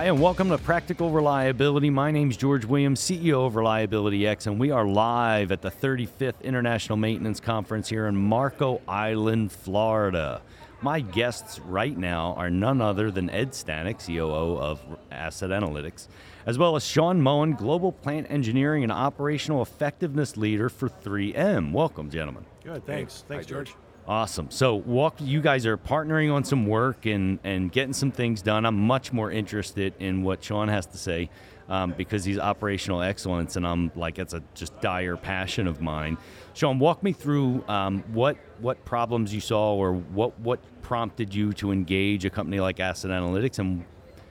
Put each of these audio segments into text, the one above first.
Hi, and welcome to Practical Reliability. My name is George Williams, CEO of Reliability X, and we are live at the 35th International Maintenance Conference here in Marco Island, Florida. My guests right now are none other than Ed Stanek, COO of Asset Analytix, as well as Sean Moen, Global Plant Engineering and Operational Effectiveness Leader for 3M. Welcome, gentlemen. Good, thanks. Thanks, Hi, George. George. Awesome. So, walk. You guys are partnering on some work and and getting some things done. I'm much more interested in what Sean has to say um, because he's operational excellence, and I'm like it's a just dire passion of mine. Sean, walk me through um, what what problems you saw, or what what prompted you to engage a company like Asset Analytix, and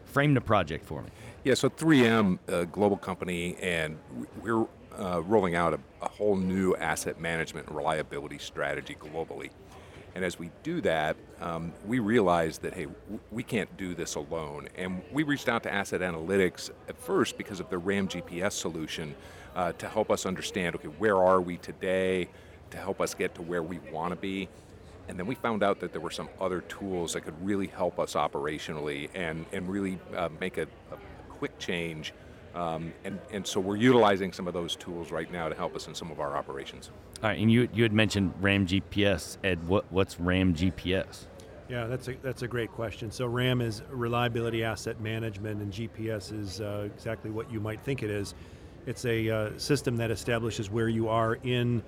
frame the project for me. Yeah, so 3M, a global company, and we're uh, rolling out a, a whole new asset management and reliability strategy globally. And as we do that, um, we realized that, hey, w- we can't do this alone. And we reached out to Asset Analytix at first because of the RAM GPS solution uh, to help us understand, okay, where are we today, to help us get to where we want to be. And then we found out that there were some other tools that could really help us operationally and, and really uh, make a, a quick change. Um, and, and so we're utilizing some of those tools right now to help us in some of our operations. All right, and you you had mentioned RAM GPS. Ed, what what's RAM GPS? Yeah, that's a that's a great question. So RAM is reliability asset management, and GPS is uh, exactly what you might think it is. It's a uh, system that establishes where you are in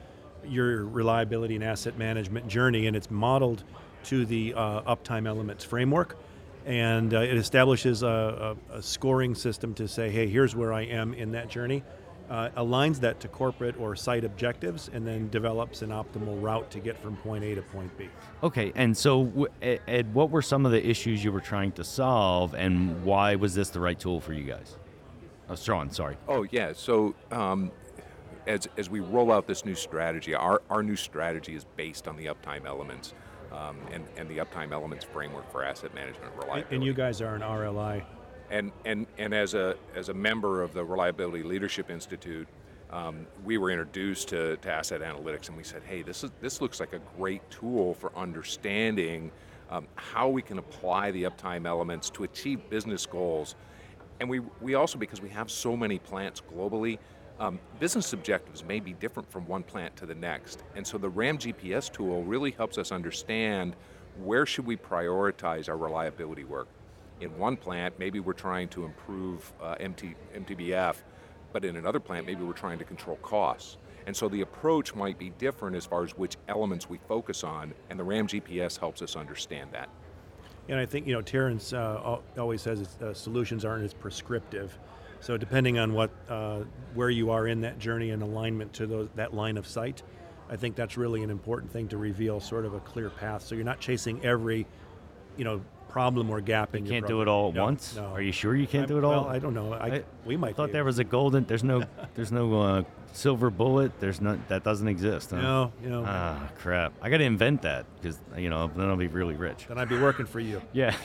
your reliability and asset management journey, and it's modeled to the uh, uptime elements framework. And uh, it establishes a, a, a scoring system to say, hey, here's where I am in that journey. Uh, aligns that to corporate or site objectives, and then develops an optimal route to get from point A to point B. Okay, and so w- Ed, Ed, what were some of the issues you were trying to solve, and why was this the right tool for you guys? Oh, Sean, sorry. Oh, yeah. So um, as, as we roll out this new strategy, our, our new strategy is based on the uptime elements um, and, and the uptime elements framework for asset management reliability. And you guys are an RLI. And, and, and as, a, as a member of the Reliability Leadership Institute, um, we were introduced to, to asset analytix and we said, hey, this, is, this looks like a great tool for understanding um, how we can apply the uptime elements to achieve business goals. And we, we also, because we have so many plants globally, um, business objectives may be different from one plant to the next. And so the RAM GPS tool really helps us understand where should we prioritize our reliability work in one plant, maybe we're trying to improve uh, MT, MTBF, but in another plant, maybe we're trying to control costs. And so the approach might be different as far as which elements we focus on, and the RAM GPS helps us understand that. And I think, you know, Terrence uh, always says uh, solutions aren't as prescriptive. So depending on what, uh, where you are in that journey and alignment to those, that line of sight, I think that's really an important thing to reveal sort of a clear path. So you're not chasing every, you know, problem or gap in You can't do it all at No, once. No. Are you sure you can't I'm- do it all? Well, I don't know. I, I- we might. I thought be there was a golden. There's no. There's no uh, silver bullet. There's not. That doesn't exist. Huh? No, you know. Ah, crap! I got to invent that because you know then I'll be really rich. then I'd be working for you. Yeah.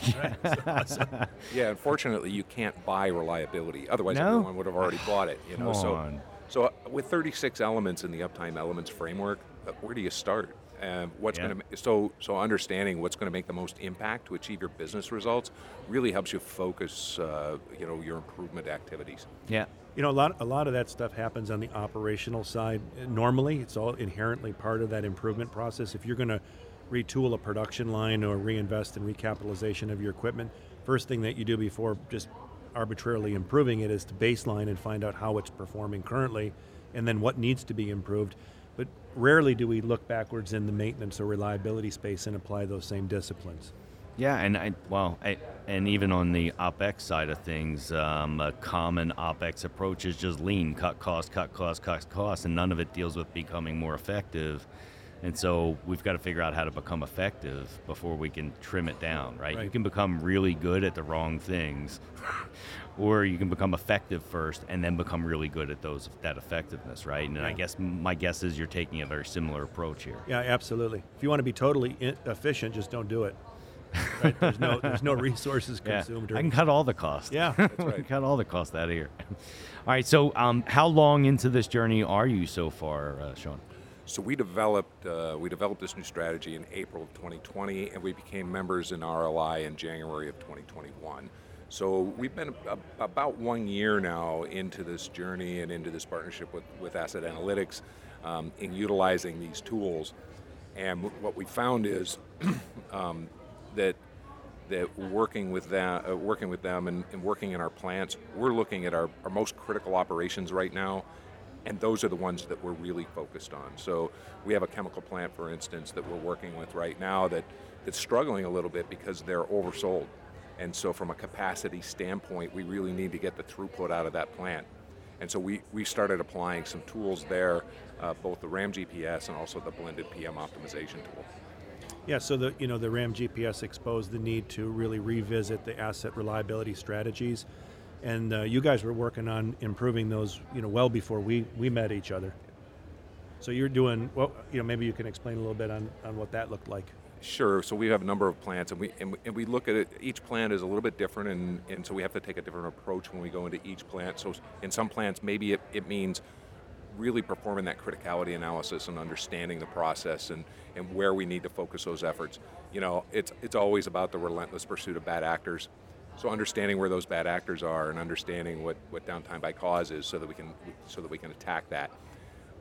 Yeah, unfortunately, you can't buy reliability. Otherwise, No? everyone would have already bought it. You know, Come so on. so uh, with 36 elements in the uptime elements framework, uh, where do you start? Um, what's Yeah. going to so so understanding what's going to make the most impact to achieve your business results really helps you focus, uh, you know, your improvement activities. yeah. You know, a lot, a lot of that stuff happens on the operational side. Normally, it's all inherently part of that improvement process. If you're going to retool a production line or reinvest in recapitalization of your equipment, first thing that you do before just arbitrarily improving it is to baseline and find out how it's performing currently and then what needs to be improved. But rarely do we look backwards in the maintenance or reliability space and apply those same disciplines. Yeah, and I, well, I, and even on the OPEX side of things, um, a common OPEX approach is just lean, cut costs, cut costs, cut costs, and none of it deals with becoming more effective. And so we've got to figure out how to become effective before we can trim it down, right? You can become really good at the wrong things, or you can become effective first and then become really good at those that effectiveness, right? And I guess my guess is you're taking a very similar approach here. Yeah, absolutely. If you want to be totally efficient, just don't do it. Right? There's no there's no resources Yeah, consumed. I can cut all the costs. Yeah, I can cut all the costs out of here. All right, so um, how long into this journey are you so far, uh, Sean? So we developed uh, we developed this new strategy in April of 2020, and we became members in RLI in January of 2021. So we've been about one year now into this journey and into this partnership with, with Asset Analytix um, in utilizing these tools. And what we found is um, that that working with them, uh, working with them, and, and, working in our plants, we're looking at our, our most critical operations right now, and those are the ones that we're really focused on. So we have a chemical plant, for instance, that we're working with right now that that's struggling a little bit because they're oversold. And so, from a capacity standpoint, we really need to get the throughput out of that plant. And so, we, we started applying some tools there, uh, both the RAM GPS and also the blended PM optimization tool. Yeah, so the you know the RAM GPS exposed the need to really revisit the asset reliability strategies, and uh, you guys were working on improving those you know well before we we met each other. So you're doing well. You know maybe you can explain a little bit on on what that looked like. Sure. So we have a number of plants, and we and we, and we look at it. Each plant is a little bit different, and, and so we have to take a different approach when we go into each plant. So in some plants, maybe it, it means really performing that criticality analysis and understanding the process and, and where we need to focus those efforts. You know, it's it's always about the relentless pursuit of bad actors. So understanding where those bad actors are and understanding what, what downtime by cause is, so that we can so that we can attack that.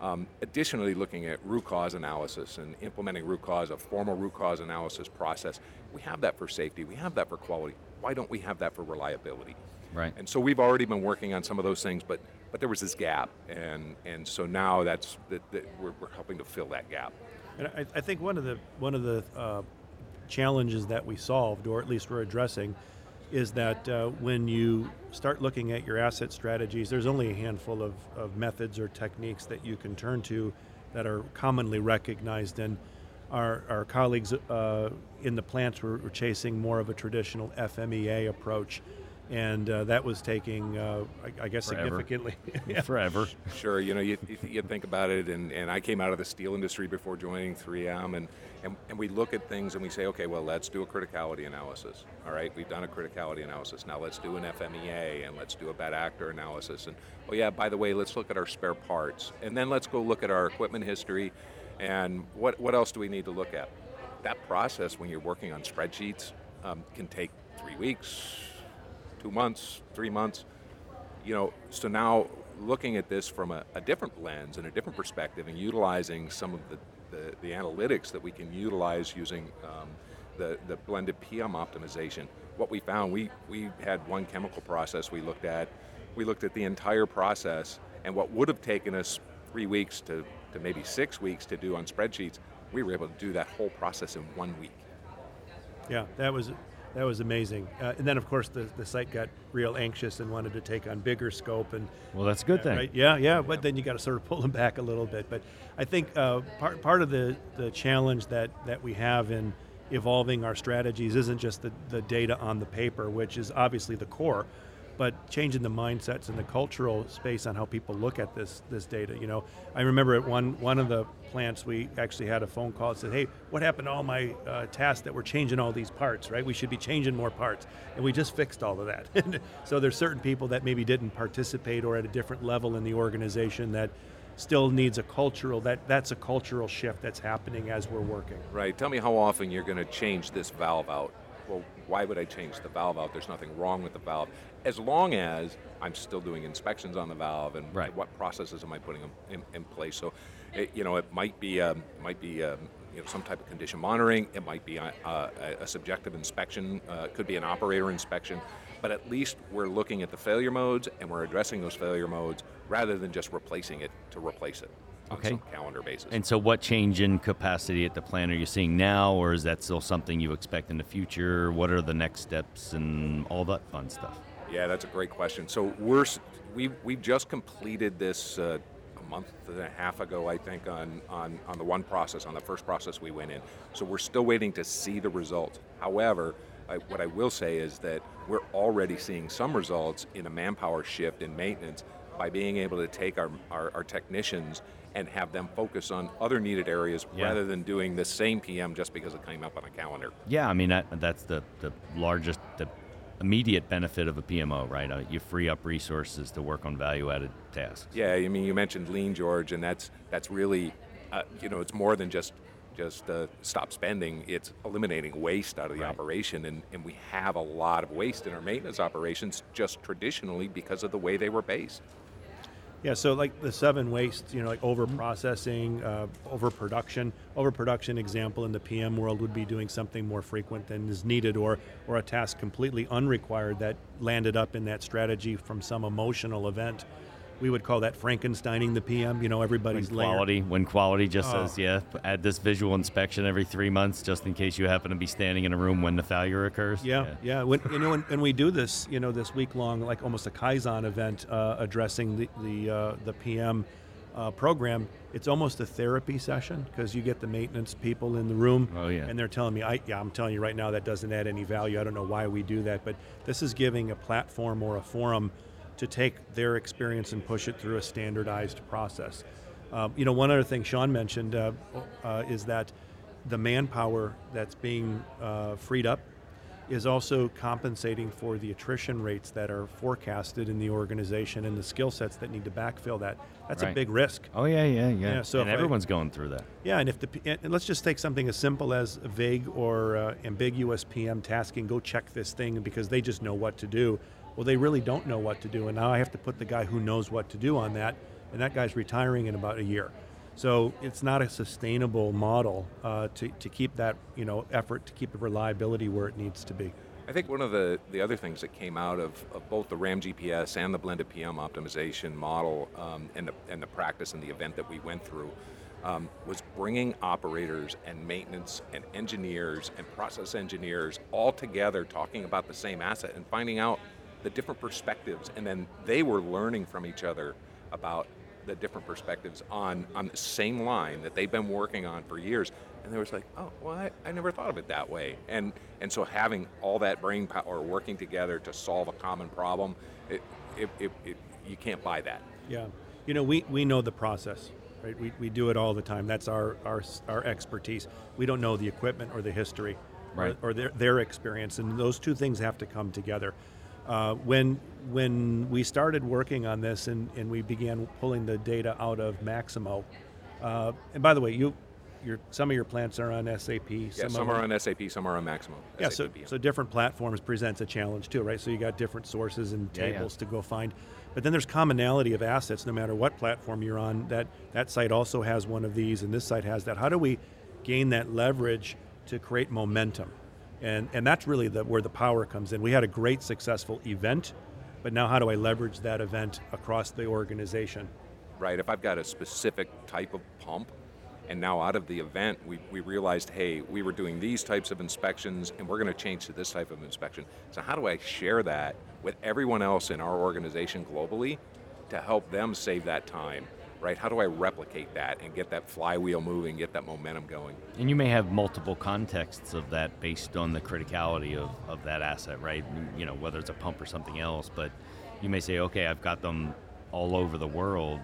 Um, additionally, looking at root cause analysis and implementing root cause, a formal root cause analysis process. We have that for safety, we have that for quality. Why don't we have that for reliability? Right. And so we've already been working on some of those things, but but there was this gap, and and so now that's that, that we're, we're helping to fill that gap. And I, I think one of the one of the uh, challenges that we solved, or at least we're addressing, is that uh, when you start looking at your asset strategies, there's only a handful of, of methods or techniques that you can turn to that are commonly recognized. And our, our colleagues uh, in the plants were, were, chasing more of a traditional FMEA approach and uh, that was taking, uh, I, I, guess, Forever. significantly. yeah. Forever. Sure. You know, you, you think about it, and, and I came out of the steel industry before joining 3M, and, and, and we look at things and we say, okay, well, let's do a criticality analysis. All right, we've done a criticality analysis. Now let's do an FMEA, and let's do a bad actor analysis. And oh yeah, by the way, let's look at our spare parts, and then let's go look at our equipment history, and what what else do we need to look at? That process, when you're working on spreadsheets, um, can take three weeks, two months, three months. You know, so now looking at this from a, a different lens and a different perspective and utilizing some of the, the, the analytics that we can utilize using um, the, the blended PM optimization, what we found, we, we had one chemical process we looked at. We looked at the entire process, and what would have taken us three weeks to, to maybe six weeks to do on spreadsheets, we were able to do that whole process in one week. Yeah, that was that was amazing. Uh, and then, of course, the, the site got real anxious and wanted to take on bigger scope. And well, that's a good uh, thing. Right? Yeah, yeah. But then you got to sort of pull them back a little bit. But I think uh, part part of the the challenge that that we have in evolving our strategies isn't just the, the data on the paper, which is obviously the core, but changing the mindsets and the cultural space on how people look at this this data. You know, I remember at one one of the plants we actually had a phone call that said, "Hey, what happened to all my uh, tasks that we're changing all these parts? Right? We should be changing more parts." And we just fixed all of that. so there's certain people that maybe didn't participate or at a different level in the organization that still needs a cultural that that's a cultural shift that's happening as we're working. Right. Tell me how often you're going to change this valve out well, why would I change the valve out? There's nothing wrong with the valve, as long as I'm still doing inspections on the valve and right. what processes am I putting in, in place. So, it, you know, it might be um, might be um, you know some type of condition monitoring. It might be a, a, a subjective inspection. Uh, it could be an operator inspection. But at least we're looking at the failure modes and we're addressing those failure modes rather than just replacing it to replace it okay. some calendar basis. And so, what change in capacity at the plant are you seeing now, or is that still something you expect in the future? What are the next steps and all that fun stuff? Yeah, that's a great question. So we're we we've just completed this. Uh, a month and a half ago, I think, on, on, on the one process, on the first process we went in. So we're still waiting to see the results. However, I, what I will say is that we're already seeing some results in a manpower shift in maintenance by being able to take our, our, our technicians and have them focus on other needed areas yeah. rather than doing the same PM just because it came up on a calendar. Yeah, I mean that, that's the, the largest, the immediate benefit of a PMO, right? Uh, you free up resources to work on value-added tasks. Yeah, I mean you mentioned lean, George, and that's that's really, uh, you know, it's more than just just uh, stop spending, it's eliminating waste out of the right. operation. And, and we have a lot of waste in our maintenance operations just traditionally because of the way they were based. Yeah, so like the seven wastes, you know, like over processing, uh, overproduction. Overproduction example in the PM world would be doing something more frequent than is needed, or or a task completely unrequired that landed up in that strategy from some emotional event we would call that Frankensteining the PM. You know, everybody's when quality. When quality just oh. says, yeah, add this visual inspection every three months, just in case you happen to be standing in a room when the failure occurs. Yeah, yeah. yeah. When, you know, when, we do this, you know, this week long, like almost a Kaizen event, uh, addressing the the uh, the PM. Uh, program, it's almost a therapy session because you get the maintenance people in the room, oh, yeah. and they're telling me, I, yeah, I'm telling you right now that doesn't add any value. I don't know why we do that, but this is giving a platform or a forum to take their experience and push it through a standardized process. Um, you know, one other thing Sean mentioned uh, uh, is that the manpower that's being uh, freed up is also compensating for the attrition rates that are forecasted in the organization and the skill sets that need to backfill that. That's right. a big risk. Oh yeah, yeah, yeah. yeah so and everyone's I, going through that. Yeah, and if the and let's just take something as simple as vague or uh, ambiguous PM tasking, go check this thing because they just know what to do well, they really don't know what to do, and now I have to put the guy who knows what to do on that, and that guy's retiring in about a year. So it's not a sustainable model uh, to, to keep that you know effort to keep the reliability where it needs to be. I think one of the, the other things that came out of, of both the RAM GPS and the blended PM optimization model um, and, the, and the practice and the event that we went through um, was bringing operators and maintenance and engineers and process engineers all together talking about the same asset and finding out the different perspectives, and then they were learning from each other about the different perspectives on on the same line that they've been working on for years. And they was like, oh, well, I, I never thought of it that way. And and so having all that brain power working together to solve a common problem, it, it, it, it you can't buy that. Yeah, you know, we, we know the process. Right? We, we do it all the time. That's our, our, our expertise. We don't know the equipment or the history right. or, or their, their experience, and those two things have to come together. Uh, when when we started working on this and, and we began pulling the data out of Maximo, uh, and by the way, you your, some of your plants are on SAP. Yeah, some, some are on SAP, some are on Maximo. Yeah, so, so different platforms presents a challenge too, right? So you got different sources and tables yeah. to go find. But then there's commonality of assets no matter what platform you're on. That that site also has one of these and this site has that. How do we gain that leverage to create momentum? And, and that's really the, where the power comes in. We had a great successful event, but now how do I leverage that event across the organization? Right, if I've got a specific type of pump, and now out of the event, we, we realized, hey, we were doing these types of inspections and we're going to change to this type of inspection. So how do I share that with everyone else in our organization globally to help them save that time right? How do I replicate that and get that flywheel moving, get that momentum going? And you may have multiple contexts of that based on the criticality of, of that asset, right? You know, whether it's a pump or something else, but you may say, okay, I've got them all over the world,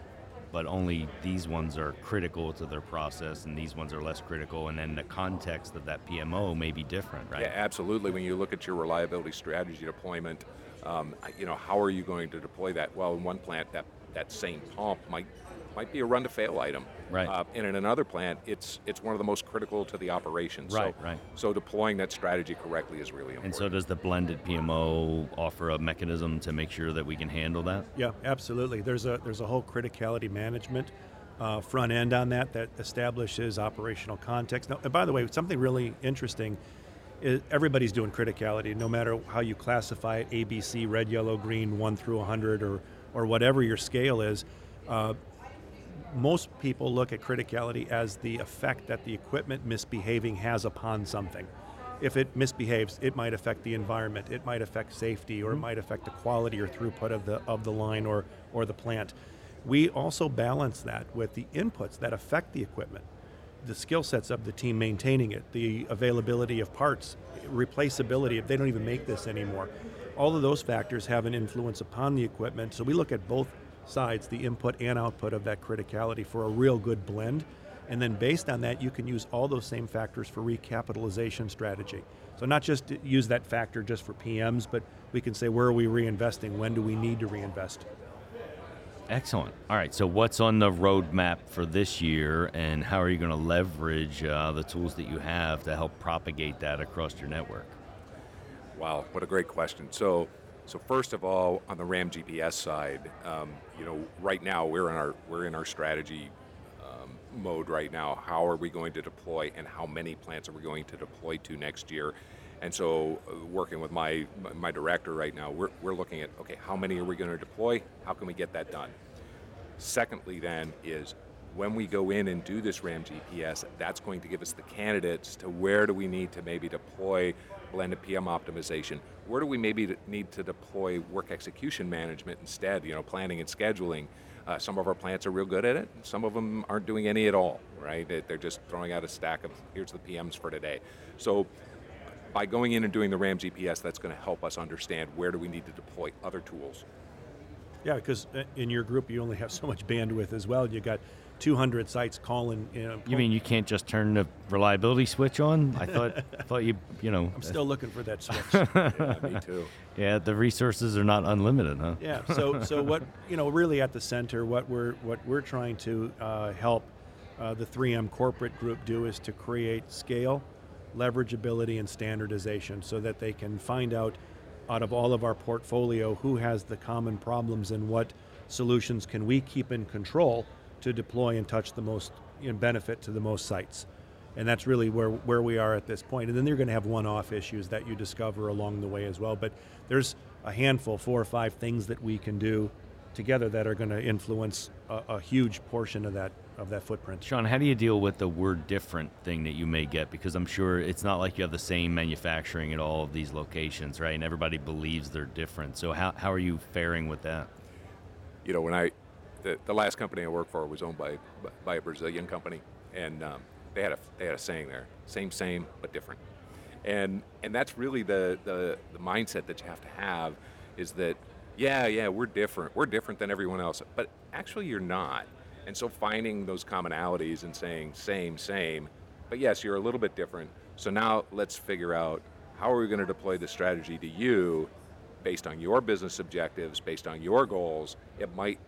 but only these ones are critical to their process and these ones are less critical and then the context of that PMO may be different, right? Yeah, absolutely. When you look at your reliability strategy deployment, um, you know, how are you going to deploy that? Well, in one plant, that, that same pump might might be a run to fail item. Right. Uh, and in another plant, it's it's one of the most critical to the operation. Right, so, right. So deploying that strategy correctly is really important. And so does the blended PMO offer a mechanism to make sure that we can handle that? Yeah, absolutely. There's a there's a whole criticality management uh, front end on that that establishes operational context. Now, and by the way, something really interesting is everybody's doing criticality, no matter how you classify it, ABC, red, yellow, green, one through 100, or or whatever your scale is. Uh, most people look at criticality as the effect that the equipment misbehaving has upon something. If it misbehaves, it might affect the environment, it might affect safety, or it mm-hmm. might affect the quality or throughput of the of the line or or the plant. We also balance that with the inputs that affect the equipment, the skill sets of the team maintaining it, the availability of parts, replaceability if they don't even make this anymore. All of those factors have an influence upon the equipment. So we look at both sides, the input and output of that criticality for a real good blend. And then based on that, you can use all those same factors for recapitalization strategy. So not just use that factor just for PMs, but we can say where are we reinvesting? When do we need to reinvest? Excellent. All right. So, what's on the roadmap for this year, and how are you going to leverage uh, the tools that you have to help propagate that across your network? Wow, what a great question. So, so first of all, on the RAM GPS side, um, you know, right now we're in our we're in our strategy um, mode right now. How are we going to deploy, and how many plants are we going to deploy to next year? And so, uh, working with my my director right now, we're we're looking at okay, how many are we going to deploy? How can we get that done? Secondly, then is when we go in and do this RAM GPS, that's going to give us the candidates to where do we need to maybe deploy blended PM optimization? Where do we maybe need to deploy work execution management instead, you know, planning and scheduling? Uh, some of our plants are real good at it. Some of them aren't doing any at all, right? They're just throwing out a stack of here's the PMs for today. So by going in and doing the RAM GPS, that's going to help us understand where do we need to deploy other tools. Yeah, because uh, in your group you only have so much bandwidth as well. You got 200 sites calling. You, know, you mean you can't just turn the reliability switch on? I thought, thought you, you know. I'm still looking for that switch. yeah, me too. Yeah, the resources are not unlimited, huh? Yeah. So, so what you know, really at the center, what we're what we're trying to uh, help uh, the 3M corporate group do is to create scale, leverageability, and standardization, so that they can find out out of all of our portfolio who has the common problems and what solutions can we keep in control to deploy and touch the most you know, benefit to the most sites. And that's really where, where we are at this point. And then you're going to have one off issues that you discover along the way as well. But there's a handful, four or five things that we can do together that are going to influence a, a, huge portion of that of that footprint. Sean, how do you deal with the word different thing that you may get? Because I'm sure it's not like you have the same manufacturing at all of these locations, right? And everybody believes they're different. So how, how are you faring with that? You know, when I the, the last company I worked for was owned by by a Brazilian company, and um, they had a they had a saying there: same, same, but different. And and that's really the, the the mindset that you have to have is that yeah, yeah, we're different. We're different than everyone else, but actually you're not. And so finding those commonalities and saying same, same, but yes, you're a little bit different. So now let's figure out how are we going to deploy the strategy to you based on your business objectives, based on your goals. It might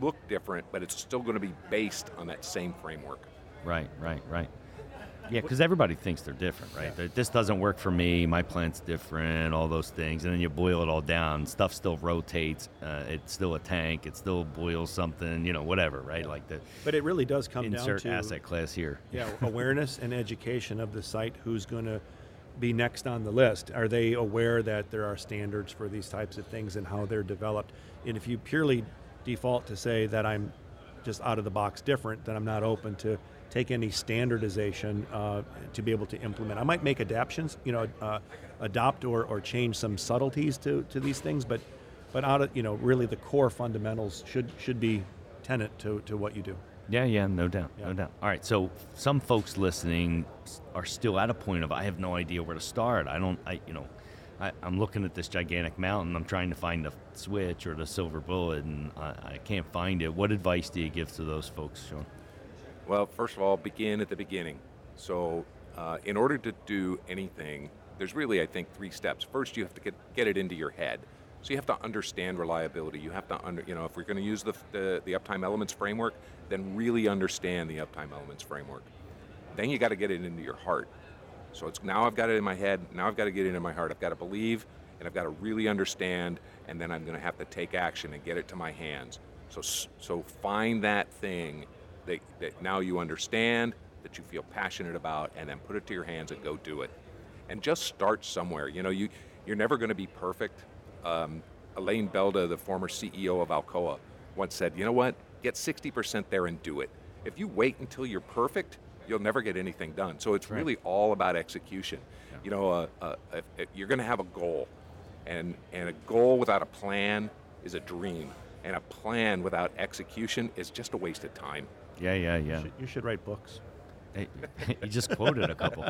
look different, but it's still going to be based on that same framework. Right, right, right. Yeah, because everybody thinks they're different, right? Yeah. This doesn't work for me. My plant's different. All those things, and then you boil it all down. Stuff still rotates. Uh, it's still a tank. It still boils something. You know, whatever, right? Like the. But it really does come insert down to asset class here. Yeah, awareness and education of the site. Who's going to be next on the list? Are they aware that there are standards for these types of things and how they're developed? And if you purely default to say that I'm just out of the box different, that I'm not open to take any standardization uh, to be able to implement. I might make adaptations, you know, uh, adopt or, or change some subtleties to, to these things, but but out of you know really the core fundamentals should should be tenant to, to what you do. Yeah, yeah, no doubt, yeah. no doubt. All right, so some folks listening are still at a point of I have no idea where to start. I don't, I you know, I, am looking at this gigantic mountain. I'm trying to find the switch or the silver bullet, and I, I can't find it. What advice do you give to those folks, Sean? Well, first of all, begin at the beginning. So, uh, in order to do anything, there's really, I think, three steps. First, you have to get, get it into your head. So you have to understand reliability. You have to under, you know, if we're going to use the, the, the uptime elements framework, then really understand the uptime elements framework. Then you got to get it into your heart. So it's now I've got it in my head, now I've got to get it in my heart. I've got to believe and I've got to really understand and then I'm going to have to take action and get it to my hands. So so find that thing that, that now you understand, that you feel passionate about and then put it to your hands and go do it. And just start somewhere. You know, you you're never going to be perfect. Um, Alain Belda, the former CEO of Alcoa, once said, "You know what? Get 60% there and do it. If you wait until you're perfect, you'll never get anything done. So it's right. really all about execution. Yeah. You know, uh, uh, if, if you're going to have a goal, and and a goal without a plan is a dream, and a plan without execution is just a waste of time. Yeah, yeah, yeah. You should, you should write books. You just quoted a couple.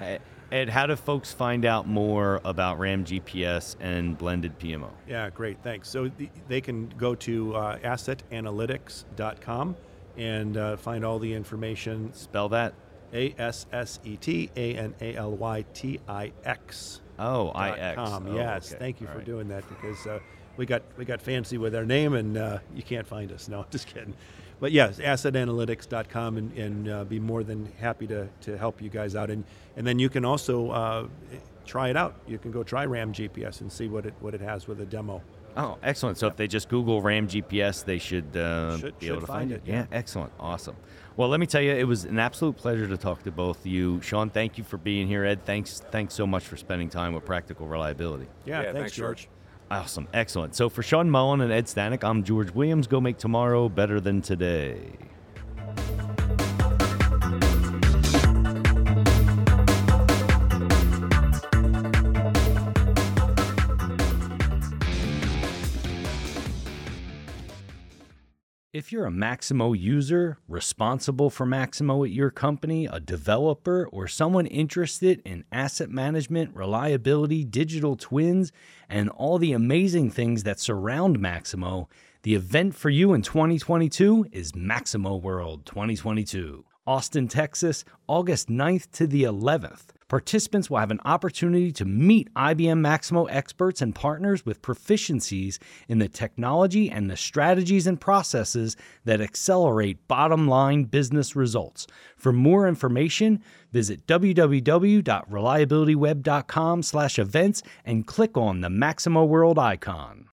Ed, how do folks find out more about RAM GPS and blended PMO? Yeah, great, thanks. So the, they can go to uh, assetanalytix.com and uh, find all the information. Spell that. A S S E T A N A L Y T I X. Oh, I X. Oh, yes, okay. thank you all for right. doing that because uh, we got we got fancy with our name, and uh, you can't find us. No, I'm just kidding. But yes, assetanalytix.com, and, and uh, be more than happy to, to help you guys out. And and then you can also uh, try it out. You can go try RAM GPS and see what it what it has with a demo. Oh, excellent. So if they just Google RAM GPS, they should, uh, Should- be should able to find, find it. it, Yeah. excellent. Awesome. Well, let me tell you, it was an absolute pleasure to talk to both of you. Sean, thank you for being here. Ed, thanks thanks so much for spending time with Practical Reliability. Yeah, Yeah, thanks, thanks, George. George. Awesome. Excellent. So for Sean Mullen and Ed Stanek, I'm George Williams. Go make tomorrow better than today. If you're a Maximo user, responsible for Maximo at your company, a developer, or someone interested in asset management, reliability, digital twins, and all the amazing things that surround Maximo, the event for you in 2022 is Maximo World 2022. Austin, Texas, August 9th to the 11th. Participants will have an opportunity to meet IBM Maximo experts and partners with proficiencies in the technology and the strategies and processes that accelerate bottom line business results. For more information, visit www.reliabilityweb.com/events and click on the Maximo World icon.